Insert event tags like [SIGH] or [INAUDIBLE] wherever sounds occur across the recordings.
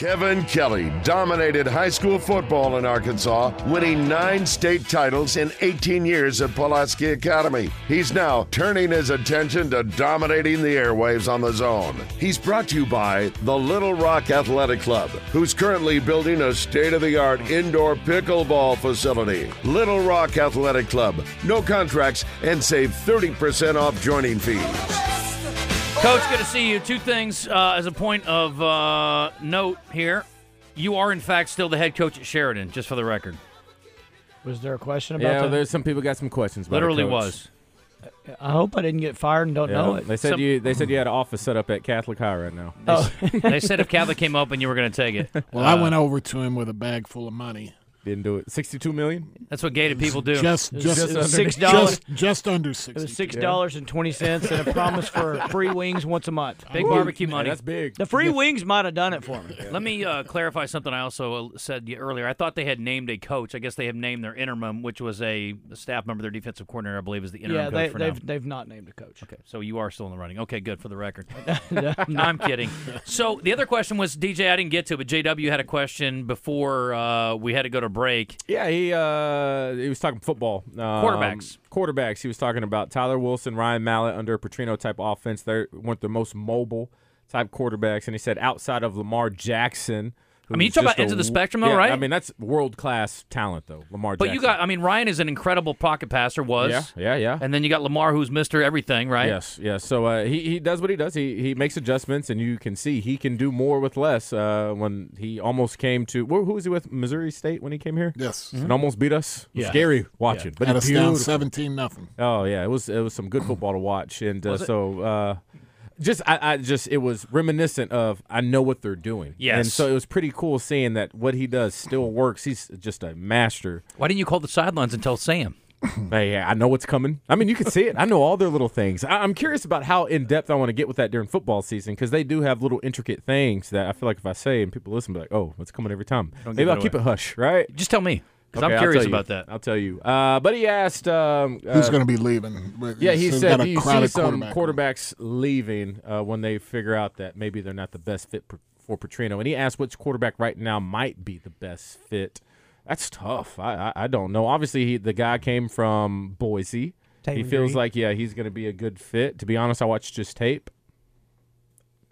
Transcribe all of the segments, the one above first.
Kevin Kelley dominated high school football in Arkansas, winning nine state titles in 18 years at Pulaski Academy. He's now turning his attention to dominating the airwaves on the zone. He's brought to you by the Little Rock Athletic Club, who's currently building a state of the art indoor pickleball facility. Little Rock Athletic Club, no contracts, and save 30% off joining fees. Coach, good to see you. Two things uh, as a point of uh, note here. You are, in fact, still the head coach at Sheridan, just for the record. Was there a question about Yeah, that? there's some people got some questions. About Literally Coach. was. I hope I didn't get fired and don't Yeah, know it. They said Some- you. They said you had an office set up at Catholic High right now. Oh. They said if Catholic came open, you were going to take it. Well, I went over to him with a bag full of money. Didn't do it. Sixty-two million. That's what gated people do. Just, just, just just, six dollars. just, just under It sixty. six dollars and twenty cents and a promise for [LAUGHS] free wings once a month. Big barbecue Yeah, money. that's big. The free wings might have done it for me. Let me uh, clarify something I also uh, said earlier. I thought they had named a coach. I guess they have named their interim, which was a staff member, their defensive coordinator, I believe, is the interim Yeah, coach they, for they've they've not named a coach. Okay, so you are still in the running. Okay, good for the record. [LAUGHS] [LAUGHS] no, I'm kidding. So the other question was DJ. I didn't get to, but JW had a question before uh, we had to go to break. Yeah, he uh, he was talking football. Um, Quarterbacks. Quarterbacks. He was talking about Tyler Wilson, Ryan Mallett under a Petrino type offense. They weren't the most mobile type quarterbacks, and he said outside of Lamar Jackson. I mean, you talk about a ends of the spectrum, though, yeah, right? I mean, that's world class talent, though. Lamar. But Jackson. you got, I mean, Ryan is an incredible pocket passer. Was yeah, yeah, yeah. and then you got Lamar, who's Mister Everything, right? Yes, yes. So uh, he he does what he does. He he makes adjustments, and you can see he can do more with less. Uh, when he almost came to who, who was he with? Missouri State when he came here, Yes. and almost beat us. Yeah. Scary watching, but Had it's us down seventeen nothing. Oh yeah, it was it was some good football to watch, and uh, so uh, just I, I just it was reminiscent of I know what they're doing. Yes. and so it was pretty cool seeing that what he does still works. He's just a master. Why didn't you call the sidelines and tell Sam? [LAUGHS] Hey, yeah, I know what's coming. I mean, you can see it. I know all their little things. I, I'm curious about how in depth I want to get with that during football season because they do have little intricate things that I feel like if I say and people listen, be like, oh, it's coming every time. Maybe I'll it keep it hush, right? Just tell me, because Okay, I'm curious about that. I'll tell you. Uh, but he asked. Um, Who's uh, going to be leaving? Yeah, he He's said got a you see some quarterback. quarterbacks leaving uh, when they figure out that maybe they're not the best fit for, for Petrino. And he asked which quarterback right now might be the best fit. That's tough. I I, I don't know. Obviously, he, the guy came from Boise. he feels like yeah, he's going to be a good fit. To be honest, I watched just tape.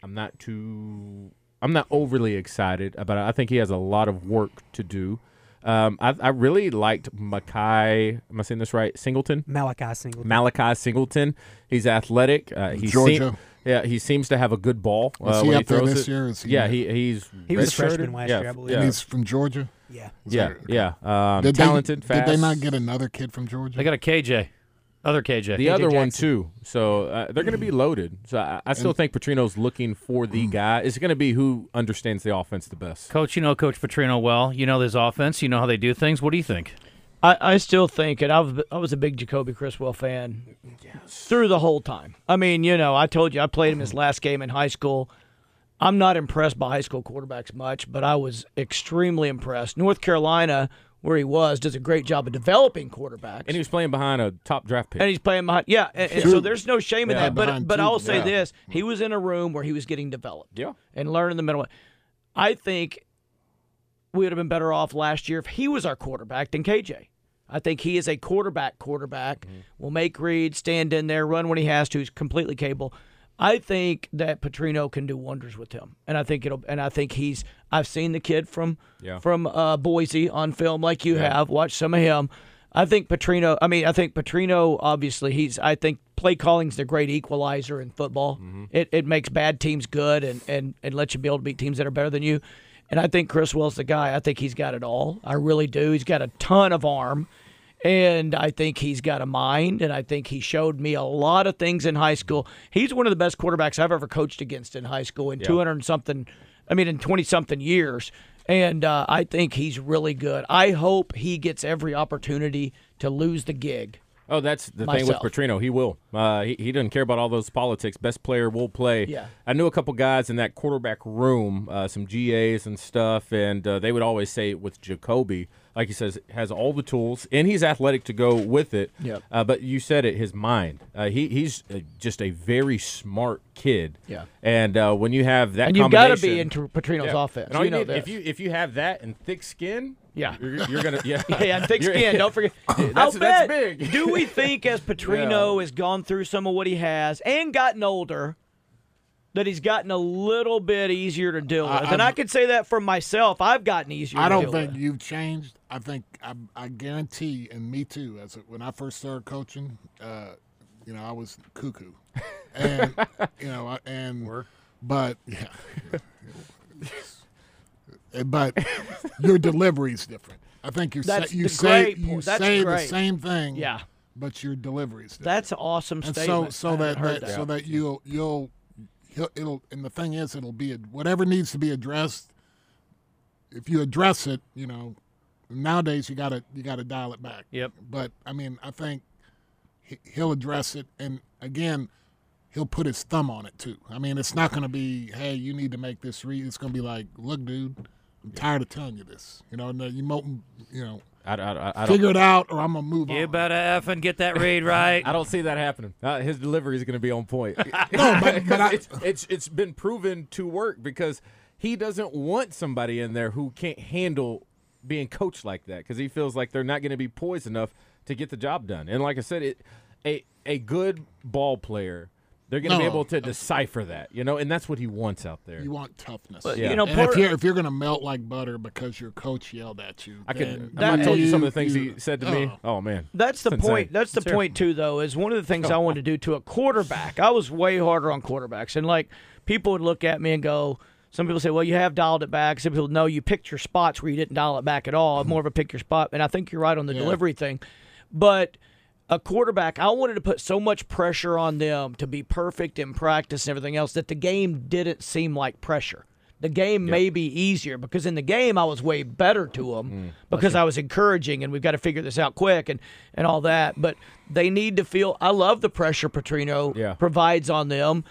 I'm not too. I'm not overly excited about it. I think he has a lot of work to do. Um, I, I really liked Makai. Am I saying this right? Singleton. Malachi Singleton. Malachi Singleton. He's athletic. Uh, he Georgia. seem- yeah, he seems to have a good ball. Is uh, he when up there throws this it. year? Is he- yeah, he he's He was a freshman last yeah, year, I believe. Yeah, And he's from Georgia. yeah. yeah, yeah. Um, Did talented, they, fast. Did they not get another kid from Georgia? They got a KJ, other KJ. the other one too? So uh, they're going to be mm-hmm. loaded. So I, I still think Petrino's looking for the mm-hmm. guy. It's going to be who understands the offense the best. Coach, you know Coach Petrino well. You know this offense. You know how they do things. What do you think? I, I still think, and I was I was a big Jacoby Criswell fan through the whole time. I mean, you know, I told you I played him his mm-hmm. last game in high school. I'm not impressed by high school quarterbacks much, but I was extremely impressed. North Carolina, where he was, does a great job of developing quarterbacks. And he was playing behind a top draft pick. and he's playing behind. Yeah, and, and so there's no shame in Yeah. that. But Behind but two, I will say yeah. this: he was in a room where he was getting developed. Yeah. and learning the middle. I think we would have been better off last year if he was our quarterback than KJ. I think he is a quarterback. Quarterback mm-hmm. will make reads, stand in there, run when he has to. He's completely capable. I think that Petrino can do wonders with him, and I think it'll. And I think he's. I've seen the kid from Yeah. from uh, Boise on film, like you have. Watched some of him. I think Petrino. I mean, I think Petrino. Obviously, he's. I think play calling's the great equalizer in football. It it makes bad teams good and and and lets you be able to beat teams that are better than you. And I think Criswell's the guy. I think he's got it all. I really do. He's got a ton of arm. And I think he's got a mind, and I think he showed me a lot of things in high school. He's one of the best quarterbacks I've ever coached against in high school in 200 and something, I mean, in 20 something years. And uh, I think he's really good. I hope he gets every opportunity to lose the gig Oh, that's the thing with Petrino. He will. Uh, he, he doesn't care about all those politics. Best player will play. Yeah. I knew a couple guys in that quarterback room, uh, some GAs and stuff, and uh, they would always say with Jacoby, like he says, has all the tools and he's athletic to go with it. Yep. Uh, but you said it, his mind. Uh, he he's uh, just a very smart kid. Yeah. And uh, when you have that, and you've got to be into Petrino's Yeah. offense. You know need- this. if you if you have that and thick skin, Yeah. you're, you're gonna yeah [LAUGHS] yeah, and thick You're- skin. Don't forget. [LAUGHS] That's- I'll that's bet, big. [LAUGHS] Do we think, as Petrino has gone through some of what he has and gotten older, that he's gotten a little bit easier to deal with? I- and I I've- can say that for myself. I've gotten easier. I to don't deal think with. you've changed. I think I, I guarantee, and me too. As a, when I first started coaching, uh, you know, I was cuckoo, and you know, I- and but yeah, Eh, but [LAUGHS] your delivery is different. I think you That's say you the say great you. That's say the same thing. Yeah. but your delivery is different. That's an awesome and statement. so so I that, that, so that you'll you'll he'll, it'll and the thing is it'll be whatever needs to be addressed if you address it you know nowadays you gotta you gotta dial it back Yep. but i mean i think he'll address it and again he'll put his thumb on it too i mean it's not gonna be hey you need to make this read it's gonna be like look dude i'm tired of telling you this you know and you mo- you know I, I, I, I don't figure it out or i'm gonna move You on better effing get that read right. [LAUGHS] I don't see that happening. Uh, his delivery is going to be on point. [LAUGHS] no but, but [LAUGHS] I, it's, it's it's been proven to work because he doesn't want somebody in there who can't handle being coached like that because he feels like they're not going to be poised enough to get the job done. And like I said, it a a good ball player, they're going to be able to decipher that, you know, and that's what he wants out there. you want toughness But, Yeah. you know, and if you're if you're gonna melt like butter because your coach yelled at you, I then could. I'm told you some of the things you- he said to me. oh. Oh man, That's the It's point. insane. That's the It's terrible. point too, though. Is one of the things oh. I wanted to do to a quarterback. I was way harder on quarterbacks, and like people would look at me and go. Some people say, "Well, you have dialed it back." Some people, "No, you picked your spots where you didn't dial it back at all. Hmm. More of a pick your spot." And I think you're right on the Yeah. delivery thing, but a quarterback, I wanted to put so much pressure on them to be perfect in practice and everything else that the game didn't seem like pressure. The game may be easier because in the game I was way better to them Mm, because I was encouraging and we've got to figure this out quick and, and all that. But they need to feel. I love the pressure Petrino Yeah. provides on them.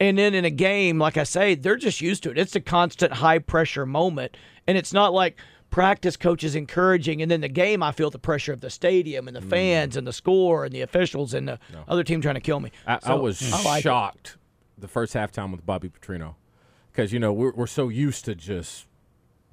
And then in a game, like I say, they're just used to it. It's a constant high pressure moment. And it's not like practice coaches encouraging and then the game I feel the pressure of the stadium and the Mm. fans and the score and the officials and the other team trying to kill me. I, I was I like it. shocked the first halftime with Bobby Petrino because you know we're we're so used to just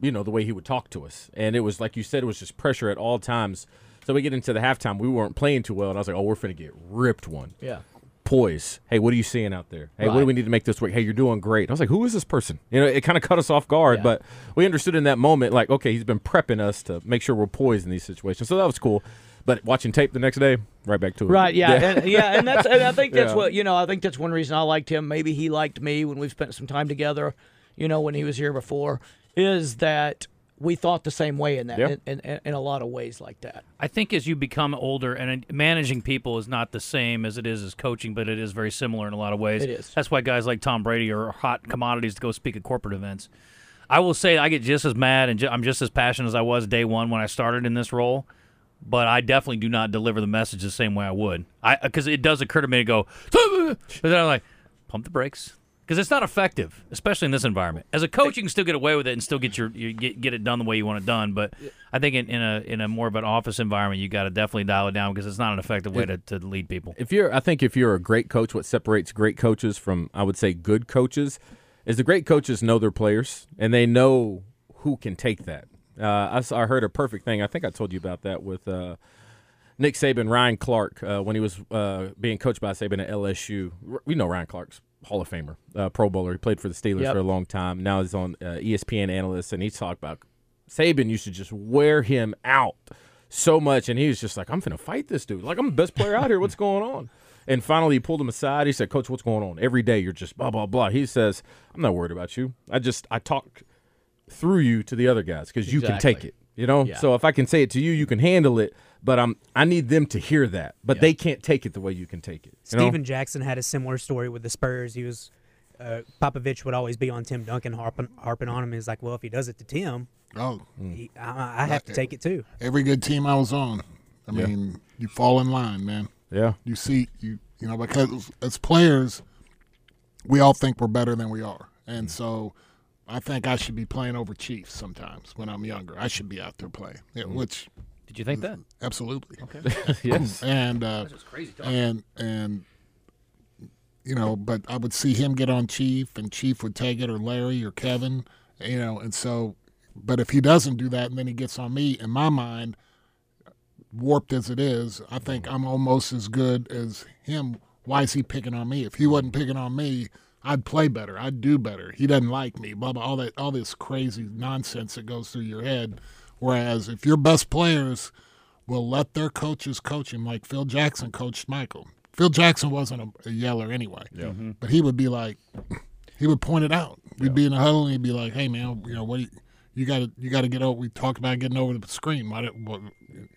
you know the way he would talk to us, and it was like you said, it was just pressure at all times. So we get into the halftime, we weren't playing too well, and I was like, oh, we're finna get ripped one. Yeah. Poise. Hey, what are you seeing out there? Hey, what do we need to make this work? Hey, you're doing great. I was like, who is this person? You know, it kind of cut us off guard, Yeah. but we understood in that moment, like, okay, he's been prepping us to make sure we're poised in these situations. So that was cool. But watching tape the next day, right back to it. Right, yeah, [LAUGHS] And, yeah, and that's and I think that's Yeah. what you know. I think that's one reason I liked him. Maybe he liked me when we've spent some time together. You know, when he was here before, is that we thought the same way in that Yeah. in, in, in a lot of ways like that. I think as you become older, and uh, managing people is not the same as it is as coaching, but it is very similar in a lot of ways. It is. That's why guys like Tom Brady are hot commodities to go speak at corporate events. I will say I get just as mad and ju- I'm just as passionate as I was day one when I started in this role, but I definitely do not deliver the message the same way I would. I because it does occur to me to go, [LAUGHS] but then I'm like, pump the brakes. Because it's not effective, especially in this environment. As a coach, you can still get away with it and still get your you get, get it done the way you want it done. But I think in, in a in a more of an office environment, you got to definitely dial it down because it's not an effective way to, to lead people. if you're I think if you're a great coach, what separates great coaches from I would say good coaches is the great coaches know their players and they know who can take that. Uh, I, I heard a perfect thing. I think I told you about that with uh, Nick Saban, Ryan Clark, uh, when he was uh, being coached by Saban at LSU. We know Ryan Clark's Hall of Famer, uh, Pro Bowler. He played for the Steelers Yep. for a long time. Now he's on uh, ESPN analyst, and he talked about Saban used to just wear him out so much, and he was just like, "I'm gonna fight this dude. Like I'm the best player out here. What's going on?" And finally, he pulled him aside. He said, "Coach, what's going on? Every day you're just blah blah blah." He says, "I'm not worried about you. I just I talk through you to the other guys because you can take it. You know. Yeah. So if I can say it to you, you can handle it. But I'm I need them to hear that. But they can't take it the way you can take it. you know? Jackson had a similar story with the Spurs. He was uh, Popovich would always be on Tim Duncan harping harping on him. He's like, well, if he does it to Tim, Oh, he, I, I have to take it too. every good team I was on, I Yeah. mean, you fall in line, man. Yeah. You see, you you know, because as players, we all think we're better than we are, and so I think I should be playing over Chiefs sometimes when I'm younger. I should be out there playing, yeah, which Did you think that? absolutely, Okay. [LAUGHS] [LAUGHS] yes. and uh, That's crazy. and and you know, but I would see him get on Chief, and Chief would take it, or Larry, or Kevin, you know, and so. But if he doesn't do that, and then he gets on me, in my mind, warped as it is, I think I'm almost as good as him. Why is he picking on me? If he wasn't picking on me, I'd play better. I'd do better. He doesn't like me. Blah blah. All that. All this crazy nonsense that goes through your head. Whereas if your best players will let their coaches coach him, like Phil Jackson coached Michael. Phil Jackson wasn't a, a yeller anyway, Yeah. Mm-hmm. but he would be like, he would point it out. We'd be in a huddle and he'd be like, "Hey man, you know what? You, you got to you got to get over. We talked about getting over the screen. What what,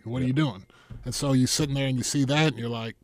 what are you doing?" And so you're sitting there and you see that and you're like,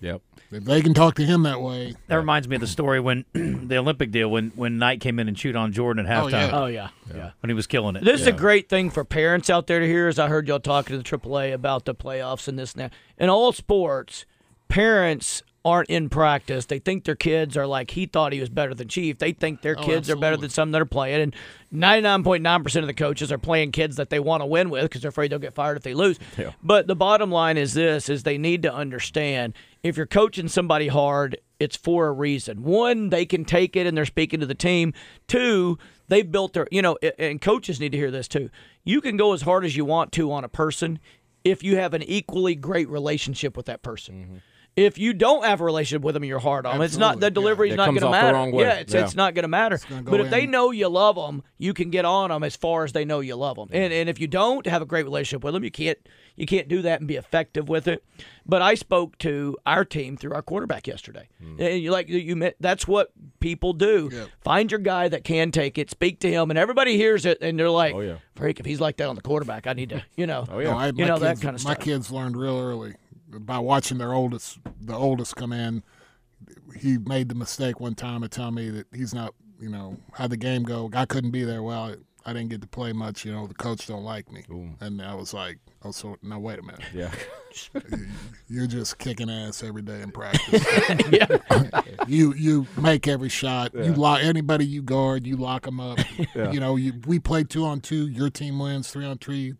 Yep. if they can talk to him that way, That reminds me of the story when [CLEARS THROAT] the Olympic deal when when Knight came in and chewed on Jordan at Oh, halftime oh, yeah. Oh yeah, yeah. when he was killing it. This is a great thing for parents out there to hear. As I heard y'all talking to the AAA about the playoffs and this and that. In all sports, parents aren't in practice. They think their kids are like he thought he was better than Chief. They think their Oh, kids are better than some that are playing. And ninety nine point nine percent of the coaches are playing kids that they want to win with because they're afraid they'll get fired if they lose. Yeah. But the bottom line is this: is they need to understand if you're coaching somebody hard, it's for a reason. One, they can take it and they're speaking to the team. Two, they've built their, you know, and coaches need to hear this too. You can go as hard as you want to on a person if you have an equally great relationship with that person. Mm-hmm. If you don't have a relationship with them and you're hard on them, um, it's not the Absolutely, yeah. delivery's not going to off the matter. wrong way. Yeah, it's, Yeah. it's not going to matter. gonna go But if they know you love them, you can get on them as far as they know you love them. And and if you don't have a great relationship with them, you can't you can't do that and be effective with it. But I spoke to our team through our quarterback yesterday, hmm. and you like you met, that's what people do. Yeah. Find your guy that can take it, speak to him, and everybody hears it, and they're like, Oh, yeah. "Freak, if he's like that on the quarterback, I need to, you know." Oh yeah. No, I, You my know, that kinda stuff. My kids learned real early by watching their oldest, the oldest come in. He made the mistake one time of telling me that he's not, you know, how the game go. I couldn't be there. Well, I didn't get to play much. You know, the coach don't like me. And I was like, oh, so now wait a minute. yeah. [LAUGHS] You're just kicking ass every day in practice. [LAUGHS] yeah. you you make every shot. You lock anybody you guard. You lock them up. [LAUGHS] You know, you, we play two on two. Your team wins three on three.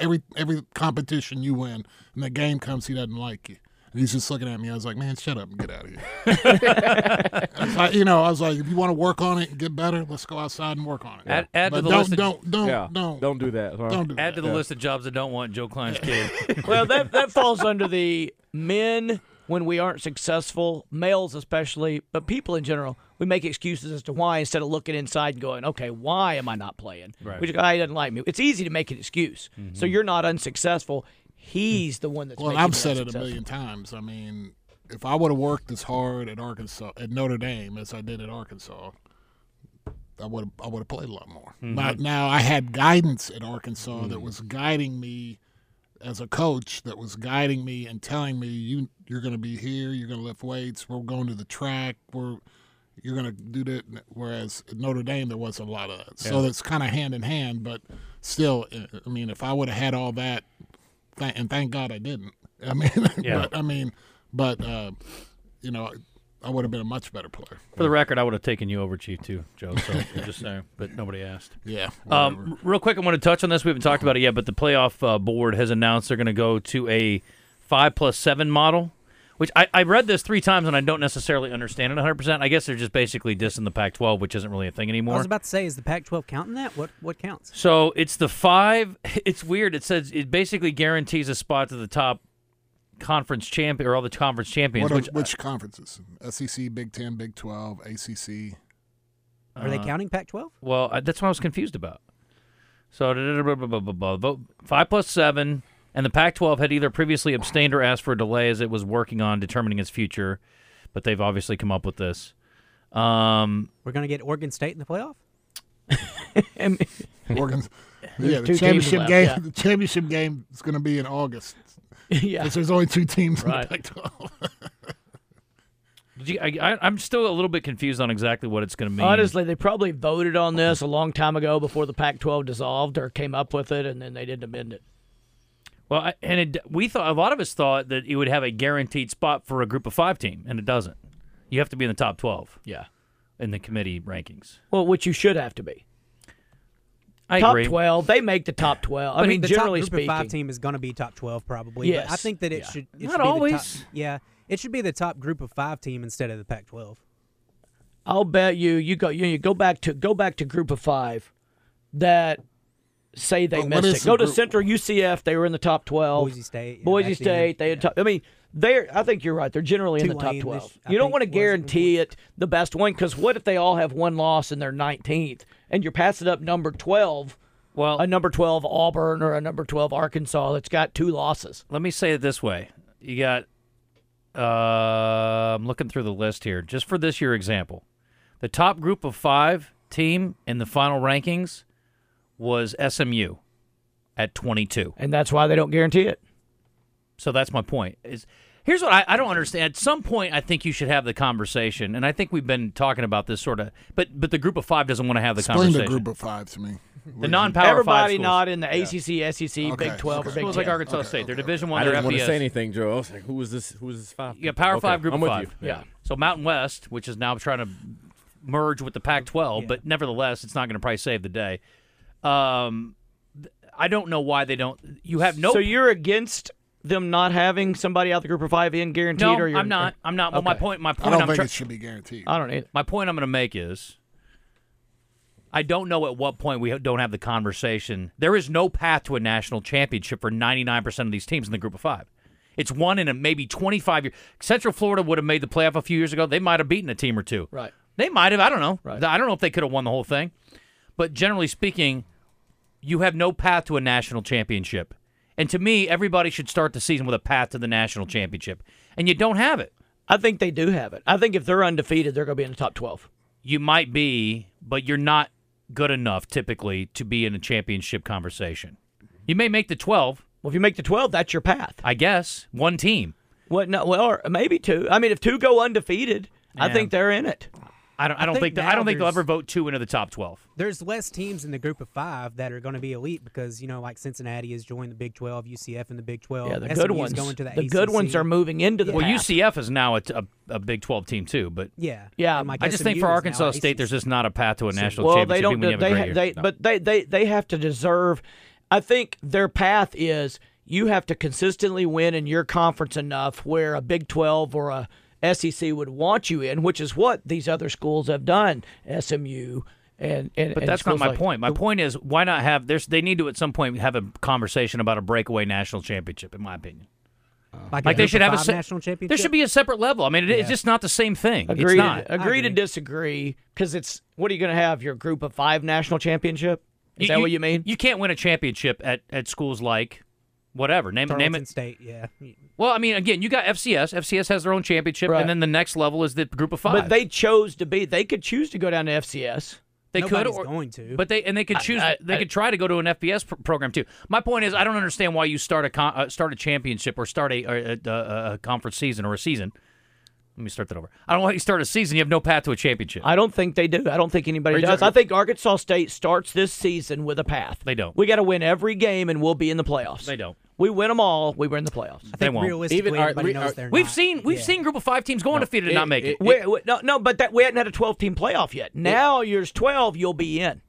Every every competition you win, and the game comes, he doesn't like you. And he's just looking at me. I was like, man, shut up and get out of here. [LAUGHS] I like, you know, I was like, if you want to work on it and get better, let's go outside and work on it. Add- add to but the don't, list of- don't don't Yeah. don't Don't do that. Huh? don't do Add to that. the list of jobs that don't want Joe Kleine's kid. [LAUGHS] well, that that falls under the men when we aren't successful, males especially, but people in general. We make excuses as to why instead of looking inside and going, "Okay, why am I not playing?" Right. Which guy doesn't like me? It's easy to make an excuse. Mm-hmm. So you're not unsuccessful. He's the one that's. Well, I've said it a million times. I mean, if I would have worked as hard at Arkansas at Notre Dame as I did at Arkansas, I would have I would have played a lot more. Mm-hmm. But now I had guidance at Arkansas that mm-hmm. was guiding me as a coach that was guiding me and telling me you you're going to be here, you're going to lift weights, we're going to the track, we're you're going to do that. Whereas Notre Dame, there wasn't a lot of that. So it's kind of hand in hand, but still, I mean, if I would have had all that, th- and thank God I didn't. I mean, [LAUGHS] Yeah. but I mean, but uh, you know, I would have been a much better player. For the record, I would have taken you over Chief too, Joe. So [LAUGHS] just saying, but nobody asked. Yeah. Um, real quick, I want to touch on this. We haven't talked about it yet, but the playoff uh, board has announced they're going to go to a five plus seven model. Which I, I read this three times and I don't necessarily understand it 100. percent I guess they're just basically dissing the Pac-12, which isn't really a thing anymore. I was about to say, is the Pac-12 counting that? What what counts? So it's the five. [LAUGHS] It's weird. It says it basically guarantees a spot to the top conference champion or all the conference champions. what are, which which conferences? SEC, Big Ten, Big Twelve, ACC. Are they uh, counting Pac-12? well, I- that's what I was confused about. So vote five plus seven, and the Pac-12 had either previously abstained or asked for a delay as it was working on determining its future, but they've obviously come up with this. Um, We're going to get Oregon State in the playoff. [LAUGHS] Oregon. [LAUGHS] yeah, the championship left, game. yeah. The championship game is going to be in August [LAUGHS] yeah. because there's only two teams Right. in the Pac-12. you, I, I, I'm still a little bit confused on exactly what it's going to mean. Honestly, they probably voted on this a long time ago before the Pac-12 dissolved or came up with it, and then they didn't amend it. Well, I- and it, we thought a lot of us thought that it would have a guaranteed spot for a Group of Five team, and it doesn't. You have to be in the top twelve Yeah. in the committee rankings. Well, which you should have to be. I top agree. 12. They make the top 12. I But mean, the generally top group speaking. of five team is going to be top twelve probably. But I think that it Yeah. should. It Not should be the always. top, yeah, it should be the top group of five team instead of the Pac-12. I'll bet you you go you, you go back to go back to group of 5 that say they But missed it. Go to group- Central UCF, they were in the top 12. Boise State, yeah, Boise back then, State, they had yeah. top, I mean, they're I think you're right. They're generally in the top 12. this- I you don't want to guarantee it the best one cuz what if they all have one loss and they're 19th and you're passing up number 12 Well, a number 12 Auburn or a number 12 Arkansas that's got two losses. let me say it this way: you got. Uh, I'm looking through the list here, just for this year example. The top Group of Five team in the final rankings was SMU at 22. And that's why they don't guarantee it. So that's my point. Is here's what I, I don't understand. At some point, I think you should have the conversation, and I think we've been talking about this sort of. But but the group of five doesn't want to have the Explain conversation. the group of five to me. the non-power Everybody five schools. not in the ACC, SEC, Okay, Big 12 or. Big schools 10. like Arkansas State. They're Division One. I They're didn't want to say anything, Joe. I was like, who was this? Who was this five? Yeah, Power Okay, Five group I'm of with five. You. Yeah. So Mountain West, which is now trying to merge with the Pac-12, Yeah. but nevertheless, it's not going to probably save the day. Um, I don't know why they don't. You have no. So you're against them not having somebody out the group of five in guaranteed? no, or you're, I'm not. I'm not. Well, my point. My point. I point. don't I'm think try- it should be guaranteed. I don't either. my point I'm going to make is I don't know at what point we don't have the conversation. There is no path to a national championship for 99% of these teams in the group of 5. It's one in a maybe 25 year. Central Florida would have made the playoff a few years ago. They might have beaten a team or two. Right. They might have. I don't know. Right. I don't know if they could have won the whole thing. But generally speaking, you have no path to a national championship. And to me, everybody should start the season with a path to the national championship. And you don't have it. I think they do have it. I think if they're undefeated, they're going to be in the top 12. you might be, but you're not good enough typically to be in a championship conversation. You may make the 12, Well, if you make the 12, that's your path. I guess, one team. What? No, well, or maybe two. I mean, if two go undefeated, I think they're in it. I don't. I don't think think. that- I don't think they'll ever vote two into the top 12. There's less teams in the group of five that are going to be elite because you know, like Cincinnati has joined the Big 12, UCF in the Big 12. Yeah, the SMU good is ones. going to the, the good ones are moving into the Well. UCF is now a, a, a Big 12 team too, but Yeah, Yeah, like, I just think for Arkansas State, ACC. there's just not a path to a national well, championship. they don't. even when you have They, great ha- year. they, No. but they, they, they have to deserve. I think their path is you have to consistently win in your conference enough where a Big 12 or a SEC would want you in, which is what these other schools have done. SMU and and But and that's not my like- point. My point is, why not have? There's they need to at some point have a conversation about a breakaway national championship. In my opinion, like, like they should have a se- national championship. There should be a separate level. I mean, it, it's just not the same thing. Agree, it's not. To, agree, to disagree because it's what are you going to have your group of five national championship? Is You- that what you mean? You can't win a championship at, at schools like whatever. Name name Tarleton it. State. Yeah, Well, I mean, again, you got FCS. FCS has their own championship, Right. and then the next level is the group of five. but they chose to be. They could choose to go down to FCS. they could, Nobody's or, going to. but they and they could choose. I- they I- could try to go to an FBS pr- program too. My point is, I don't understand why you start a con- uh, start a championship or start a, a, a, a conference season or a season. Let me start that over. I don't want you to start a season. You have no path to a championship. I don't think they do. I don't think anybody does. joking? I think Arkansas State starts this season with a path. They don't. We got to win every game, and we'll be in the playoffs. They don't. We win them all. We win the playoffs. I they think won't. realistically, Even- all right, everybody we- knows are- they're We've not. seen we've Yeah. seen group of five teams go undefeated and it- not make it. it- We, we- no, no, but that we hadn't had a 12 team playoff yet. Now yours 12, you'll be in.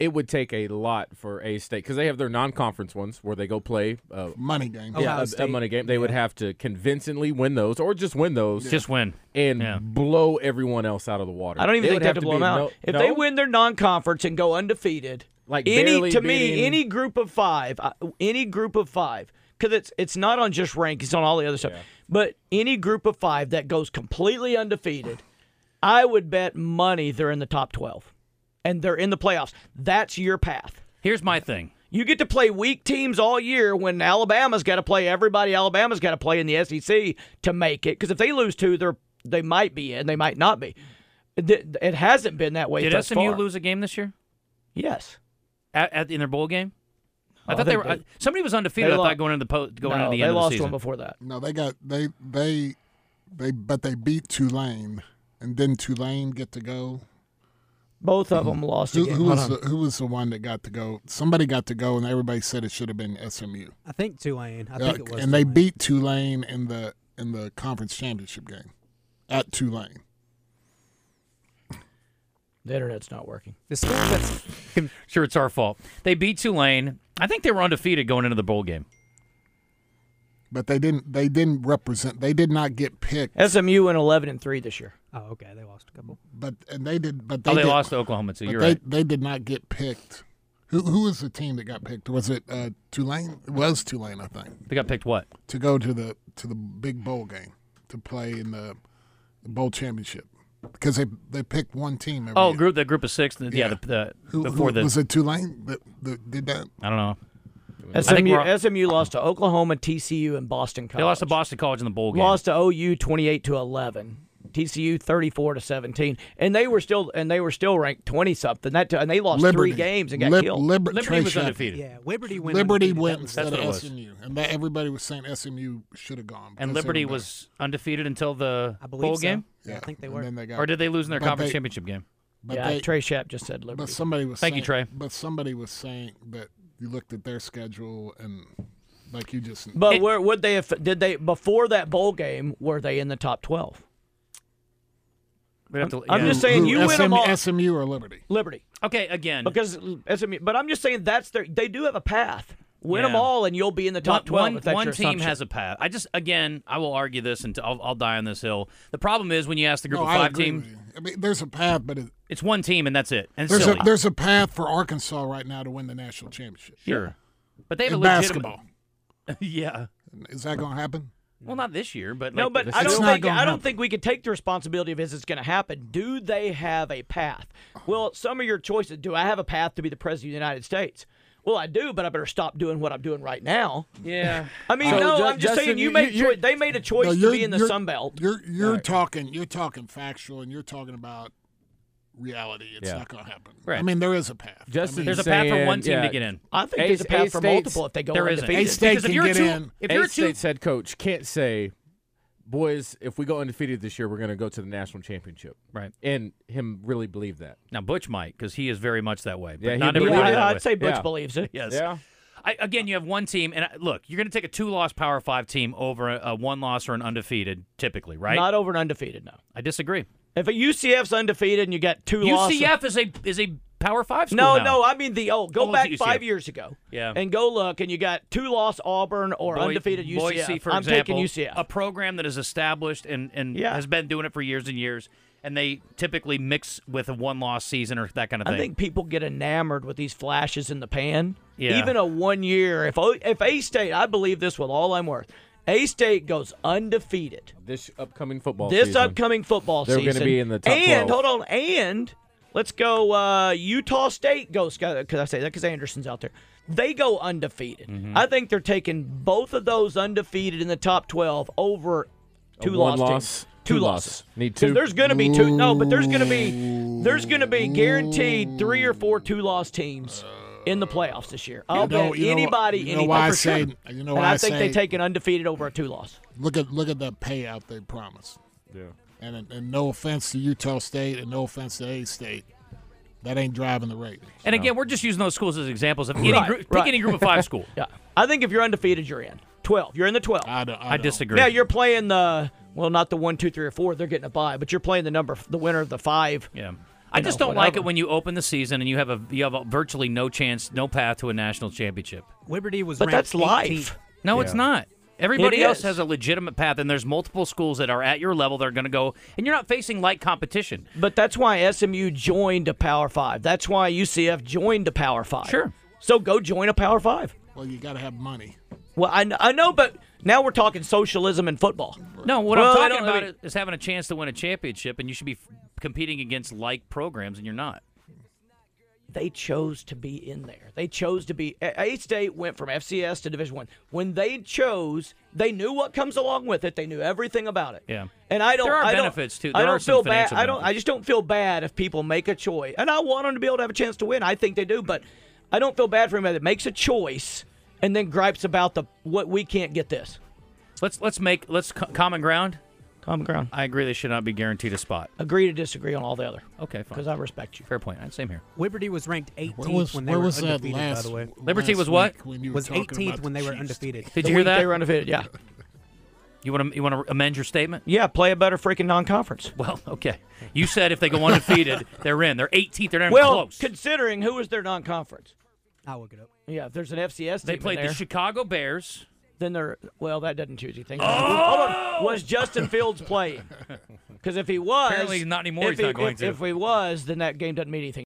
It would take a lot for a state because they have their non-conference ones where they go play uh, Money game. Yeah, a- a, money game. They would have to convincingly win those, or just win those, Just win. and Yeah. blow everyone else out of the water. I don't even It think they have to blow them out. no- if no? they win their non-conference and go undefeated, Like any to me, any group of five, uh, any group of five, because it's it's not on just rank, it's on all the other stuff. But any group of five that goes completely undefeated, I would bet money they're in the top 12, and they're in the playoffs. That's your path. Here's my thing. You get to play weak teams all year when Alabama's got to play everybody. Alabama's got to play in the SEC to make it. Because if they lose two, they're they might be in, they might not be. It, hasn't been that way. Did SMU far. lose a game this year Yes. At, at in their bowl game? I Oh, thought they they were. did. I, somebody was undefeated. They I lo- thought going into the po- going no, into the end of the lost season. one before that. No, they got they they they but they beat Tulane, and then Tulane get to go. Both of them lost Who, again. who was the, who was the one that got to go? Somebody got to go, and everybody said it should have been SMU. I think Tulane. I Uh, think it was. and they beat Tulane in the in the conference championship game at Tulane. The internet's not working. the school that's [LAUGHS] Sure, it's our fault. They beat Tulane. I think they were undefeated going into the bowl game. But they didn't. They didn't represent. They did not get picked. SMU went 11 and three this year. Oh, okay. They lost a couple. But and they did. But they, Oh, they did, lost to Oklahoma too. But You're they right. they did not get picked. Who who was the team that got picked? Was it uh, Tulane? It was Tulane, I think, They got picked what? to go to the to the big bowl game to play in the, the bowl championship because they they picked one team. Every Oh, year. group the group of six. The, yeah, Yeah. the, the Who, before who, the was it Tulane that, that did that? I don't know. SMU, we're- SMU lost to Oklahoma, TCU, and Boston College. They lost to Boston College in the bowl game. Lost to OU 28 to 11. TCU 34 to 17, and they were still and they were still ranked 20 something. That and they lost Liberty three games and got Lib- killed. Liber- Liberty Trey was Shep- undefeated. Yeah, Liberty went. Liberty undefeated. went That That's instead of it was. SMU, and that everybody was saying SMU should have gone. and Liberty were was undefeated until the I believe bowl so. game, Yeah, I think they were. then they got, or did they lose in their conference they- championship game? But yeah, they, Trey Shapp just said Liberty. but Liberty. somebody was Thank you, saying, Trey. But somebody was saying that you looked at their schedule and like you just But It- where would they have? Did they before that bowl game? Were they in the top 12? We'd have to- I'm yeah. just saying Who, you win them all. SMU or Liberty. Liberty. Okay, again, because SMU. But I'm just saying that's their. They do have a path. Win them all, and you'll be in the top One- twelve. One, if that's one your team assumption. has a path. I just again, I will argue this, and I'll, I'll die on this hill. The problem is when you ask the group No, of I five agree team. I mean, there's a path, but it, it's one team, and that's it. And there's silly. a there's a path for Arkansas right now to win the national championship. sure, but they have In a legitimate. basketball, [LAUGHS] yeah. is that going to happen? Well, not this year, but No, like, but I don't think I don't happen. think we could take the responsibility of this. It's going to happen. Do they have a path? Well, some of your choices. Do I have a path to be the president of the United States? Well, I do, but I better stop doing what I'm doing right now. yeah. [LAUGHS] I mean, So, no, Ju- I'm just Justin, saying you you- made you're- they made a choice No, to be in the you're- Sun Belt. You're you're talking you're talking factual and you're talking about reality. It's Yeah. not going to happen. Right. I mean, there is a path. Justin- I mean, There's a path for saying- one team yeah. to get in. I think A- there's a path A for State's- multiple if they go there isn't. undefeated. A State Because if can you're get two, in. if you're A two, State's head coach can't say, "Boys, if we go undefeated this year, we're going to go to the national championship." right And him really believe that. now, Butch might because he is very much that way. But Yeah, he not everybody. yeah, that I'd way. say Butch Yeah. believes it. yes. Yeah. I, again, you have one team, and I, look, you're going to take a two-loss Power Five team over a, a one-loss or an undefeated, typically, right? Not over an undefeated. No. I disagree. If a UCF's undefeated and you got two losses, UCF is a is a Power Five school No, now. no, I mean the oh, go Oh, back five years ago. Yeah. And go look, and you got two loss Auburn or Boi- undefeated UCF. Boise, for I'm example, taking UCF. a program that is established and, and Yeah. has been doing it for years and years, and they typically mix with a one-loss season or that kind of thing. I think people get enamored with these flashes in the pan. Yeah. Even a one year, if O- if A State, I believe this with all I'm worth. A State goes undefeated This upcoming football this season. upcoming football season. They're season. gonna be in the top And 12. hold on, and let's go. Uh, Utah State goes because I say that because Anderson's out there. They go undefeated. Mm-hmm. I think they're taking both of those undefeated in the top twelve over two loss loss, teams. two Two loss. losses. Need two. There's going to be two. No, but there's going to be there's going to be guaranteed three or four two loss teams in the playoffs this year. I'll You know- bet you know anybody you know anything why I say- sure. you know and I I think they take an undefeated over a two loss. look at look at the payout they promised. Yeah. And and no offense to Utah State and no offense to A State, that ain't driving the ratings. and again, we're just using those schools as examples of any Right, group, pick right. any group of five school. [LAUGHS] Yeah, I think if you're undefeated, you're in. Twelve, you're in the twelve. I, don't, I, I don't. disagree. Now you're playing the well, not the one, two, three, or four. They're getting a bye, but you're playing the number, the winner of the five. Yeah. I just know, don't like it when you open the season and you have a you have a virtually no chance, no path to a national championship. Liberty was But ranked that's life. 18th. No, it's not. Everybody It else is. has a legitimate path, and there's multiple schools that are at your level that are going to go, and you're not facing light competition. But that's why SMU joined a Power Five. That's why UCF joined a Power Five. Sure. So go join a Power Five. Well, you got to have money. Well, I, I know, but now we're talking socialism and football. No, what Well, I I'm talking don't- I about mean- is having a chance to win a championship, and you should be f- competing against like programs, and you're not. They chose to be in there. They chose to be. A State went from FCS to Division One. When they chose, they knew what comes along with it. They knew everything about it. Yeah. And I don't. There are I don't- benefits, too. I There don't are some feel bad. I don't. I just don't feel bad if people make a choice. And I want them to be able to have a chance to win. I think they do, but I don't feel bad for anybody that makes a choice and then gripes about the what we can't get this. Let's let's make let's co- common ground. Common ground. I agree they should not be guaranteed a spot. Agree to disagree on all the other Okay, fine. because I respect you. Fair point. Same here. Liberty was ranked 18th Where was, when they where were was that undefeated. last? by the way, Liberty last was what? week When you were was talking 18th about when the they were Chiefs? undefeated. Did The you hear week that? They were undefeated. Yeah. You want to you want to amend your statement? Yeah. Play a better freaking non-conference. Well, okay. You said if they go undefeated, [LAUGHS] they're in. They're 18th. They're not even Well, close. considering who was their non-conference. I'll look it up. Yeah, if there's an FCS they played in there, the Chicago Bears. then they're well. That doesn't choose anything. Oh! Hold on. Oh! Was Justin Fields playing? [LAUGHS] Because if he was, Apparently not anymore, If he's not going if, to. If he was, then that game doesn't mean anything.